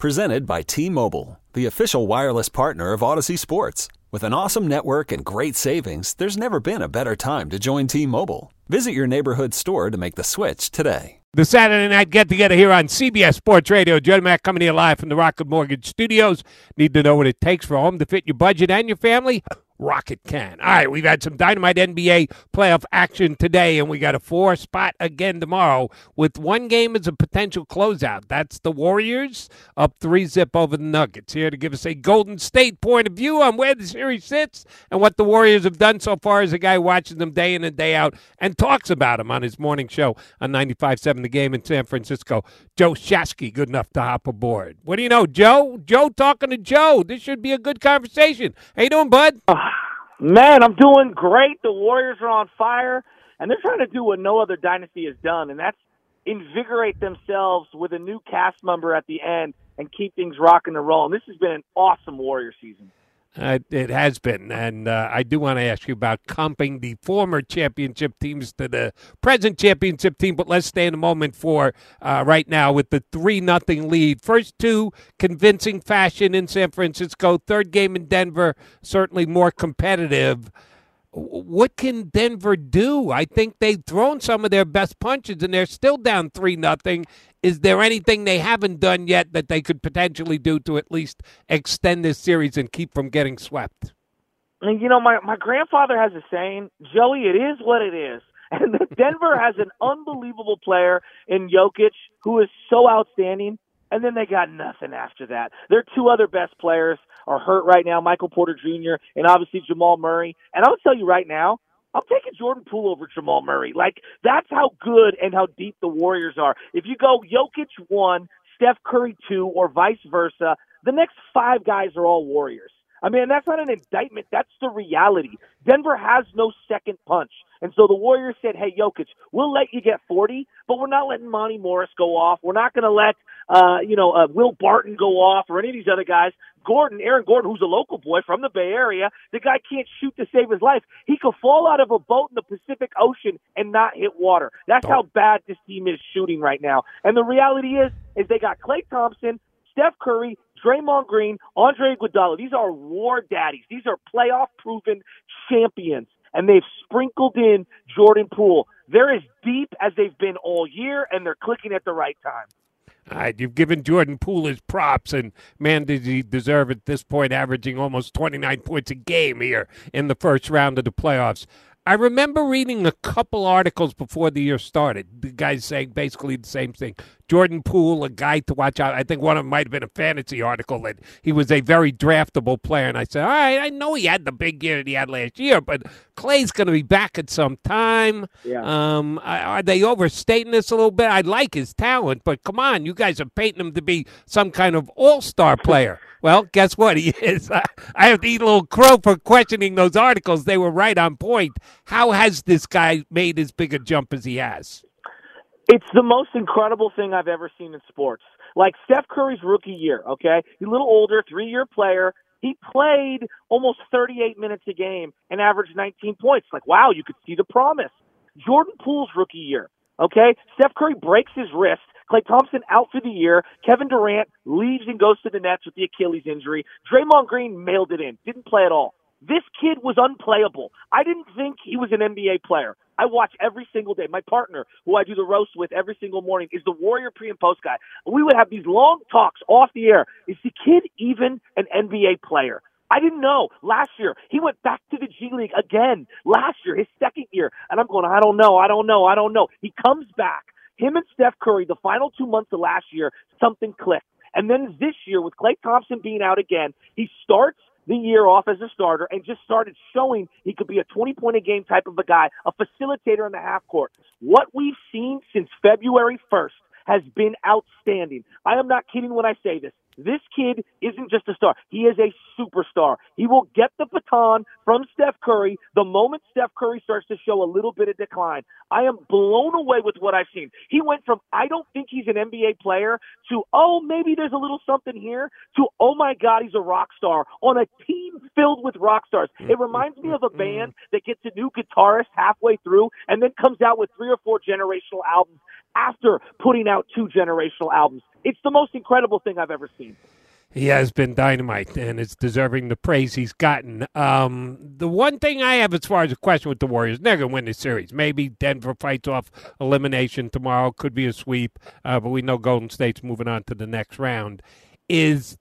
Presented by T-Mobile, the official wireless partner of Audacy Sports. With an awesome network and great savings, there's never been a better time to join T-Mobile. Visit your neighborhood store to make the switch today. The Saturday night get together here on CBS Sports Radio. Joe Mack coming to you live from the Rocket Mortgage Studios. Need to know what it takes for a home to fit your budget and your family? Rocket can. All right, we've had some dynamite NBA playoff action today, and we got a four spot again tomorrow with one game as a potential closeout. That's the Warriors up three zip over the Nuggets. Here to give us a Golden State point of view on where the series sits and what the Warriors have done so far as a guy watches them day in and day out and talks about them on his morning show on 95.7 The Game in San Francisco. Joe Shasky, good enough to hop aboard. What do you know, Joe? Joe talking to Joe. This should be a good conversation. How you doing, bud? Oh, Man, I'm doing great. The Warriors are on fire, and they're trying to do what no other dynasty has done, and that's invigorate themselves with a new cast member at the end and keep things rocking and rolling. This has been an awesome Warrior season. Uh, it has been, and uh, I do want to ask you about comping the former championship teams to the present championship team. But let's stay in a moment for uh, right now with the three nothing lead. First two convincing fashion in San Francisco. Third game in Denver, certainly more competitive what can Denver do? I think they've thrown some of their best punches and they're still down 3 nothing. Is there anything they haven't done yet that they could potentially do to at least extend this series and keep from getting swept? And you know, my my grandfather has a saying, Joey, it is what it is. And Denver has an unbelievable player in Jokic who is so outstanding and then they got nothing after that. Their two other best players are hurt right now, Michael Porter Jr. and obviously Jamal Murray. And I'll tell you right now, I'm taking Jordan Poole over Jamal Murray. Like that's how good and how deep the Warriors are. If you go Jokic one, Steph Curry two, or vice versa, the next five guys are all Warriors. I mean, that's not an indictment. That's the reality. Denver has no second punch. And so the Warriors said, hey, Jokic, we'll let you get 40, but we're not letting Monte Morris go off. We're not going to let, uh, you know, uh, Will Barton go off or any of these other guys. Gordon, Aaron Gordon, who's a local boy from the Bay Area, the guy can't shoot to save his life. He could fall out of a boat in the Pacific Ocean and not hit water. That's how bad this team is shooting right now. And the reality is, is they got Klay Thompson, Steph Curry, Draymond Green, Andre Iguodala. These are war daddies. These are playoff proven champions. And they've sprinkled in Jordan Poole. They're as deep as they've been all year, and they're clicking at the right time. All right, you've given Jordan Poole his props, and man, does he deserve at this point, averaging almost 29 points a game here in the first round of the playoffs. I remember reading a couple articles before the year started. The guys saying basically the same thing. Jordan Poole, a guy to watch out. I think one of them might have been a fantasy article that he was a very draftable player. And I said, all right, I know he had the big year that he had last year, but Klay's going to be back at some time. Yeah. Um, are they overstating this a little bit? I like his talent, but come on, you guys are painting him to be some kind of all star player. Well, guess what? He is. I have to eat a little crow for questioning those articles. They were right on point. How has this guy made as big a jump as he has? It's the most incredible thing I've ever seen in sports. Like Steph Curry's rookie year, okay? He's a little older, three year player. He played almost 38 minutes a game and averaged 19 points. Like, wow, you could see the promise. Jordan Poole's rookie year, okay? Steph Curry breaks his wrist Klay Thompson out for the year. Kevin Durant leaves and goes to the Nets with the Achilles injury. Draymond Green mailed it in. Didn't play at all. This kid was unplayable. I didn't think he was an NBA player. I watch every single day. My partner, who I do the roast with every single morning, is the Warrior pre and post guy. We would have these long talks off the air. Is the kid even an NBA player? I didn't know. Last year, he went back to the G League again. Last year, his second year. And I'm going, I don't know, I don't know, I don't know. He comes back him and Steph Curry, the final two months of last year, something clicked. And then this year, with Klay Thompson being out again, he starts the year off as a starter and just started showing he could be a 20 point a game type of a guy, a facilitator in the half court. What we've seen since February 1st has been outstanding. I am not kidding when I say this. This kid isn't just a star. He is a superstar. He will get the baton from Steph Curry the moment Steph Curry starts to show a little bit of decline. I am blown away with what I've seen. He went from, I don't think he's an NBA player to, oh, maybe there's a little something here to, oh my God, he's a rock star on a team filled with rock stars. It reminds me of a band that gets a new guitarist halfway through and then comes out with three or four generational albums after putting out two generational albums. It's the most incredible thing I've ever seen. He has been dynamite and it's deserving the praise he's gotten. Um, the one thing I have as far as a question with the Warriors, they're going to win the series. Maybe Denver fights off elimination tomorrow. Could be a sweep, uh, but we know Golden State's moving on to the next round. Is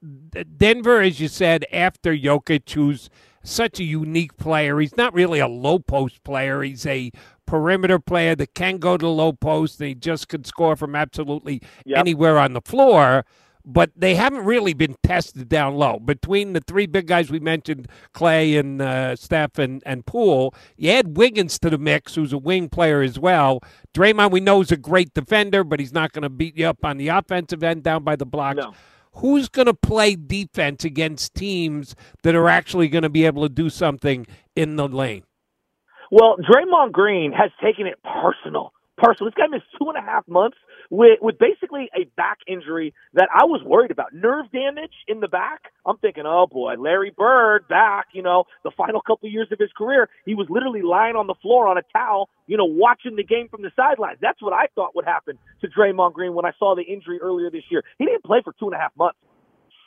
Denver, as you said, after Jokic, who's such a unique player. He's not really a low post player. He's a perimeter player that can go to the low post. He just can score from absolutely Yep. anywhere on the floor. But they haven't really been tested down low. Between the three big guys we mentioned, Klay and uh, Steph and, and Poole, you add Wiggins to the mix, who's a wing player as well. Draymond, we know, is a great defender, but he's not going to beat you up on the offensive end down by the blocks No. Who's going to play defense against teams that are actually going to be able to do something in the lane? Well, Draymond Green has taken it personal. Personal. This guy missed two and a half months with with basically a back injury that I was worried about. Nerve damage in the back. I'm thinking, oh boy, Larry Bird back. You know, the final couple years of his career, he was literally lying on the floor on a towel, you know, watching the game from the sidelines. That's what I thought would happen to Draymond Green when I saw the injury earlier this year. He didn't play for two and a half months.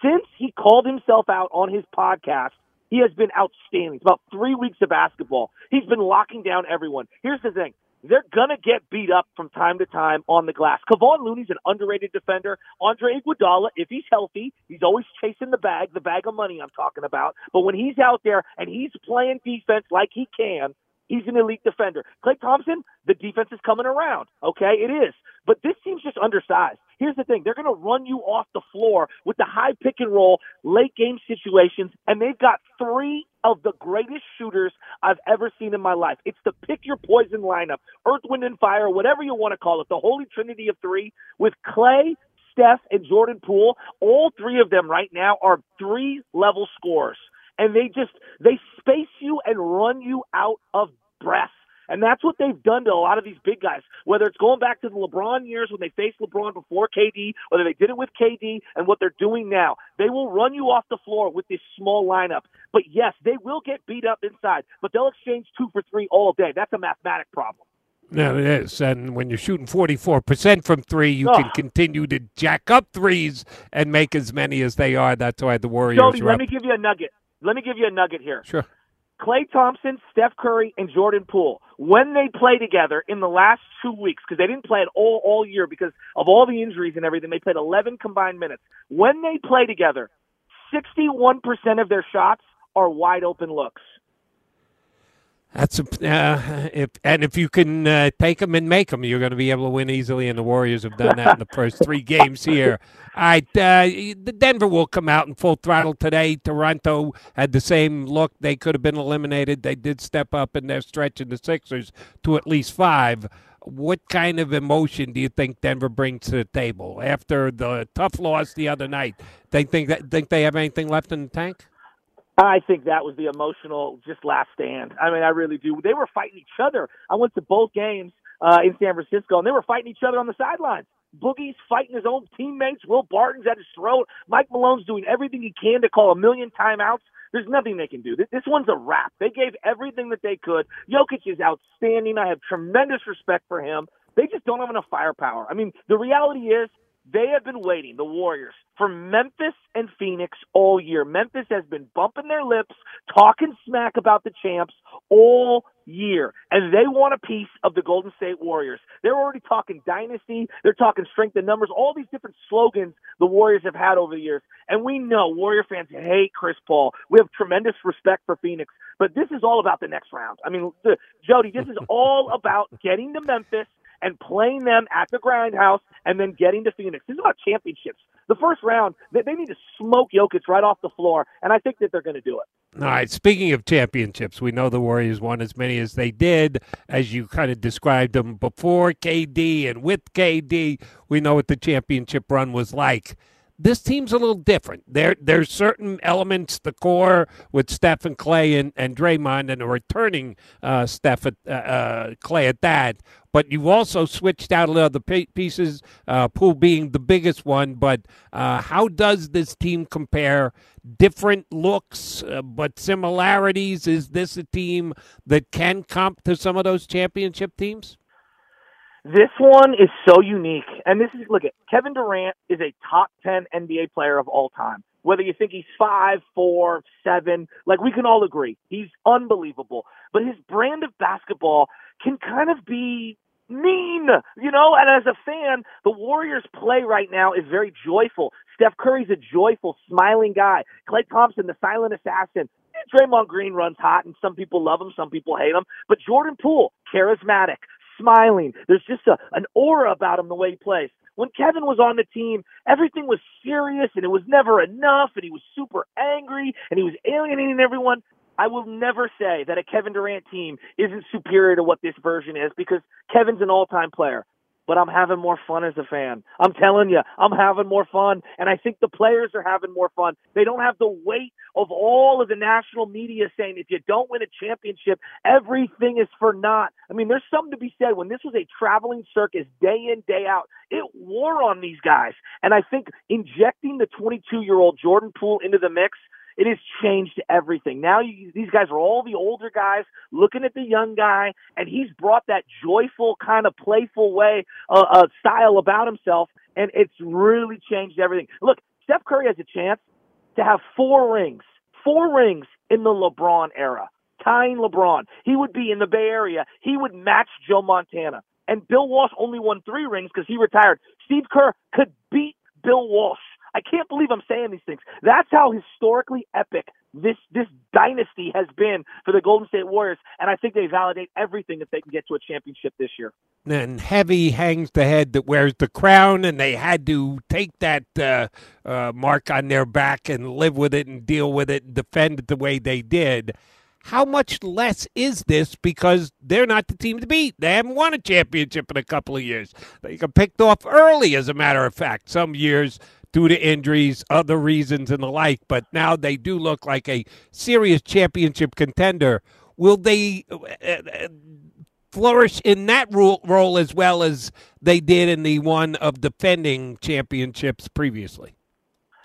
Since he called himself out on his podcast he has been outstanding. It's about three weeks of basketball. He's been locking down everyone. Here's the thing. They're gonna get beat up from time to time on the glass. Kevon Looney's an underrated defender. Andre Iguodala, if he's healthy, he's always chasing the bag, the bag of money I'm talking about. But when he's out there and he's playing defense like he can, he's an elite defender. Klay Thompson, the defense is coming around. Okay, it is. But this team's just undersized. Here's the thing. They're going to run you off the floor with the high pick and roll, late game situations, and they've got three of the greatest shooters I've ever seen in my life. It's the pick your poison lineup, Earth, Wind, and Fire, whatever you want to call it, the holy trinity of three with Klay, Steph, and Jordan Poole. All three of them right now are three level scorers. And they just, they space you and run you out of breath. And that's what they've done to a lot of these big guys. Whether it's going back to the LeBron years when they faced LeBron before KD, whether they did it with KD and what they're doing now, they will run you off the floor with this small lineup. But yes, they will get beat up inside, but they'll exchange two for three all day. That's a mathematic problem. No, it is. And when you're shooting 44% from three, you Oh. can ah. continue to jack up threes and make as many as they are. That's why the Warriors Jody, are let up. me give you a nugget. Let me give you a nugget here. Sure. Klay Thompson, Steph Curry, and Jordan Poole, when they play together in the last two weeks, because they didn't play at all all year because of all the injuries and everything, they played 11 combined minutes. When they play together, 61% of their shots are wide open looks. That's a, uh, if and if you can uh, take them and make them, you're going to be able to win easily. And the Warriors have done that in the first three games here. All right, uh, the Denver will come out in full throttle today. Toronto had the same look; they could have been eliminated. They did step up in their stretch in the Sixers to at least five. What kind of emotion do you think Denver brings to the table after the tough loss the other night? They think that think they have anything left in the tank? I think that was the emotional, just last stand. I mean, I really do. They were fighting each other. I went to both games uh, in San Francisco, and they were fighting each other on the sidelines. Boogie's fighting his own teammates. Will Barton's at his throat. Mike Malone's doing everything he can to call a million timeouts. There's nothing they can do. This, this one's a wrap. They gave everything that they could. Jokic is outstanding. I have tremendous respect for him. They just don't have enough firepower. I mean, the reality is they have been waiting, the Warriors, for Memphis and Phoenix all year. Memphis has been bumping their lips, talking smack about the champs all year, and they want a piece of the Golden State Warriors. They're already talking dynasty, they're talking strength and numbers, all these different slogans the Warriors have had over the years. And we know Warrior fans hate Chris Paul. We have tremendous respect for Phoenix, but this is all about the next round. I mean, Jody, this is all about getting to Memphis and playing them at the grindhouse and then getting to Phoenix. This is about championships. The first round, they, they need to smoke Jokic right off the floor, and I think that they're going to do it. All right. Speaking of championships, we know the Warriors won as many as they did, as you kind of described them before KD and with KD. We know what the championship run was like. This team's a little different. There, there's certain elements, the core with Steph and Klay and, and Draymond, and a returning uh, Steph at, uh, uh, Klay at that. But you've also switched out a lot of the pieces, uh, Poole being the biggest one. But uh, how does this team compare? Different looks, uh, but similarities. Is this a team that can comp to some of those championship teams? This one is so unique. And this is, look at Kevin Durant is a top 10 NBA player of all time. Whether you think he's five, four, seven, like we can all agree, he's unbelievable. But his brand of basketball can kind of be mean, you know. And as a fan, the Warriors' play right now is very joyful. Steph Curry's a joyful, smiling guy. Klay Thompson, the silent assassin. Draymond Green runs hot, and some people love him, some people hate him. But Jordan Poole, charismatic, smiling. There's just a, an aura about him the way he plays. When Kevin was on the team, everything was serious and it was never enough and he was super angry and he was alienating everyone. I will never say that a Kevin Durant team isn't superior to what this version is because Kevin's an all-time player but I'm having more fun as a fan. I'm telling you, I'm having more fun. And I think the players are having more fun. They don't have the weight of all of the national media saying if you don't win a championship, everything is for naught. I mean, there's something to be said. When this was a traveling circus day in, day out, it wore on these guys. And I think injecting the 22 year old Jordan Poole into the mix it has changed everything. Now you, these guys are all the older guys looking at the young guy, and he's brought that joyful kind of playful way, uh, uh, style about himself, and it's really changed everything. Look, Steph Curry has a chance to have four rings, four rings in the LeBron era, tying LeBron. He would be in the Bay Area. He would match Joe Montana. And Bill Walsh only won three rings because he retired. Steve Kerr could beat Bill Walsh I can't believe I'm saying these things. That's how historically epic this this dynasty has been for the Golden State Warriors, and I think they validate everything if they can get to a championship this year. And heavy hangs the head that wears the crown, and they had to take that uh, uh, mark on their back and live with it and deal with it and defend it the way they did. How much less is this because they're not the team to beat? They haven't won a championship in a couple of years. They got picked off early, as a matter of fact. Some years due to injuries, other reasons, and the like. But now they do look like a serious championship contender. Will they uh, uh, flourish in that role as well as they did in the one of defending championships previously?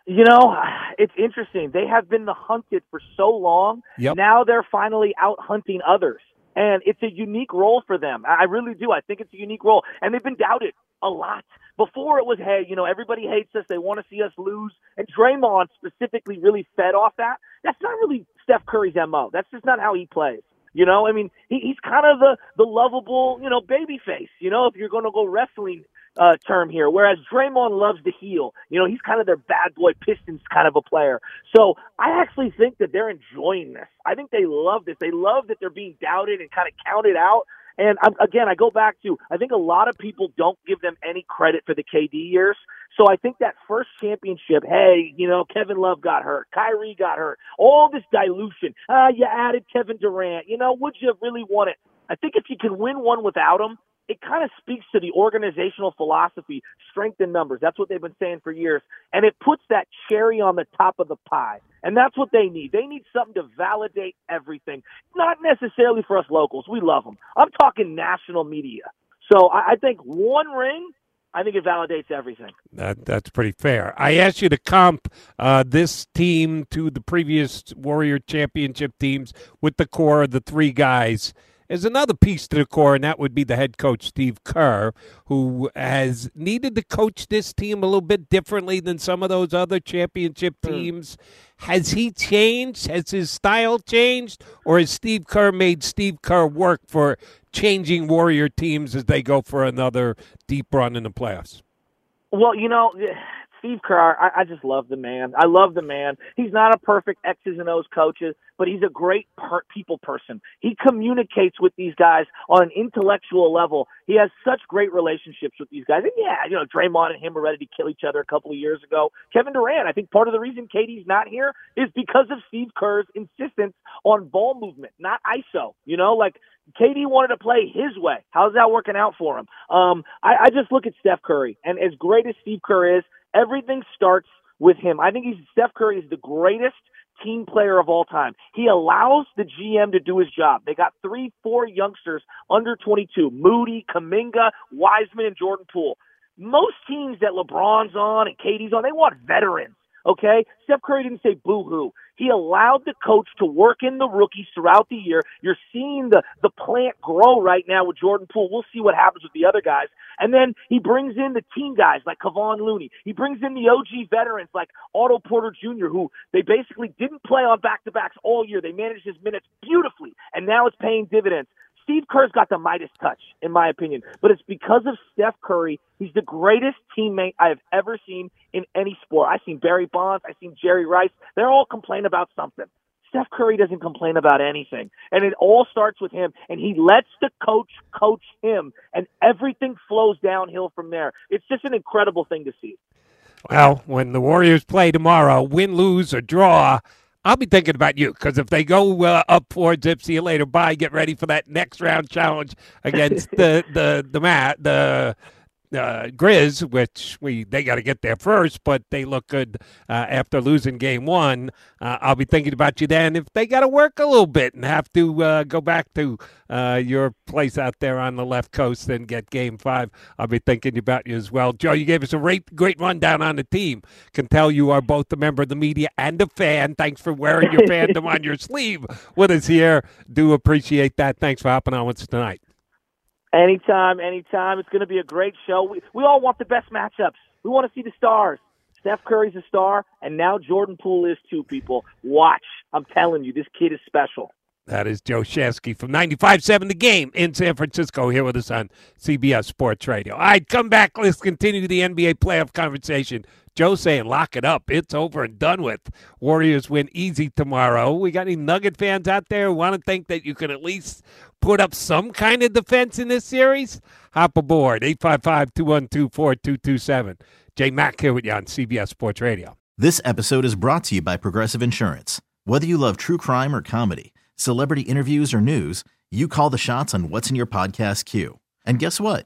You know, it's interesting. They have been the hunted for so long. Yep. Now they're finally out hunting others. And it's a unique role for them. I really do. I think it's a unique role. And they've been doubted a lot. Before it was, hey, you know, everybody hates us. They want to see us lose. And Draymond specifically really fed off that. That's not really Steph Curry's MO. That's just not how he plays. You know, I mean, he, he's kind of the the lovable, you know, baby face. You know, if you're going to go wrestling uh, term here, whereas Draymond loves to heel. You know, he's kind of their bad boy Pistons kind of a player. So I actually think that they're enjoying this. I think they love this. They love that they're being doubted and kind of counted out. And um, again, I go back to I think a lot of people don't give them any credit for the KD years. So I think that first championship, hey, you know, Kevin Love got hurt, Kyrie got hurt, all this dilution. Uh, you added Kevin Durant. You know, would you have really want it? I think if you can win one without him, it kind of speaks to the organizational philosophy, strength in numbers. That's what they've been saying for years. And it puts that cherry on the top of the pie. And that's what they need. They need something to validate everything. Not necessarily for us locals. We love them. I'm talking national media. So I, I think one ring I think it validates everything. That, that's pretty fair. I asked you to comp uh, this team to the previous Warrior Championship teams with the core of the three guys is another piece to the core, and that would be the head coach, Steve Kerr, who has needed to coach this team a little bit differently than some of those other championship hmm. teams. Mm. Has he changed? Has his style changed? Or has Steve Kerr made Steve Kerr work for changing Warrior teams as they go for another deep run in the playoffs? Well, you know, Steve Kerr, I, I just love the man. I love the man. He's not a perfect X's and O's coach, but he's a great per- people person. He communicates with these guys on an intellectual level. He has such great relationships with these guys. And yeah, you know, Draymond and him were ready to kill each other a couple of years ago. Kevin Durant, I think part of the reason KD's not here is because of Steve Kerr's insistence on ball movement, not ISO. You know, like KD wanted to play his way. How's that working out for him? Um, I, I just look at Steph Curry, and as great as Steve Kerr is, everything starts with him. I think he's Steph Curry is the greatest team player of all time. He allows the GM to do his job. They got three, four youngsters under 22, Moody, Kuminga, Wiseman, and Jordan Poole. Most teams that LeBron's on and KD's on, they want veterans. Okay? Steph Curry didn't say boo hoo. He allowed the coach to work in the rookies throughout the year. You're seeing the, the plant grow right now with Jordan Poole. We'll see what happens with the other guys. And then he brings in the team guys like Kevon Looney. He brings in the OG veterans like Otto Porter Jr., who they basically didn't play on back to backs all year. They managed his minutes beautifully, and now it's paying dividends. Steve Kerr's got the Midas touch, in my opinion, but it's because of Steph Curry. He's the greatest teammate I have ever seen in any sport. I've seen Barry Bonds, I've seen Jerry Rice. They're all complain about something. Steph Curry doesn't complain about anything. And it all starts with him. And he lets the coach coach him. And everything flows downhill from there. It's just an incredible thing to see. Well, when the Warriors play tomorrow, win, lose, or draw, I'll be thinking about you because if they go uh, up four zip, see you later, bye. Get ready for that next round challenge against the the the mat the uh, Grizz, which we they got to get there first, but they look good uh, after losing game one. Uh, I'll be thinking about you then if they got to work a little bit and have to uh, go back to uh, your place out there on the left coast and get game five. I'll be thinking about you as well. Joe, you gave us a great, great rundown on the team. Can tell you are both a member of the media and a fan. Thanks for wearing your fandom on your sleeve with us here. Do appreciate that. Thanks for hopping on with us tonight. Anytime, anytime. It's going to be a great show. We, we all want the best matchups. We want to see the stars. Steph Curry's a star, and now Jordan Poole is too, people. Watch. I'm telling you, this kid is special. That is Joe Shasky from 95.7 The Game in San Francisco here with us on CBS Sports Radio. All right, come back. Let's continue the NBA playoff conversation. Joe saying lock it up. It's over and done with. Warriors win easy tomorrow. We got any Nugget fans out there who want to think that you can at least put up some kind of defense in this series? Hop aboard. 855-212-4227. Jay Mack here with you on CBS Sports Radio. This episode is brought to you by Progressive Insurance. Whether you love true crime or comedy, celebrity interviews or news, you call the shots on what's in your podcast queue. And guess what?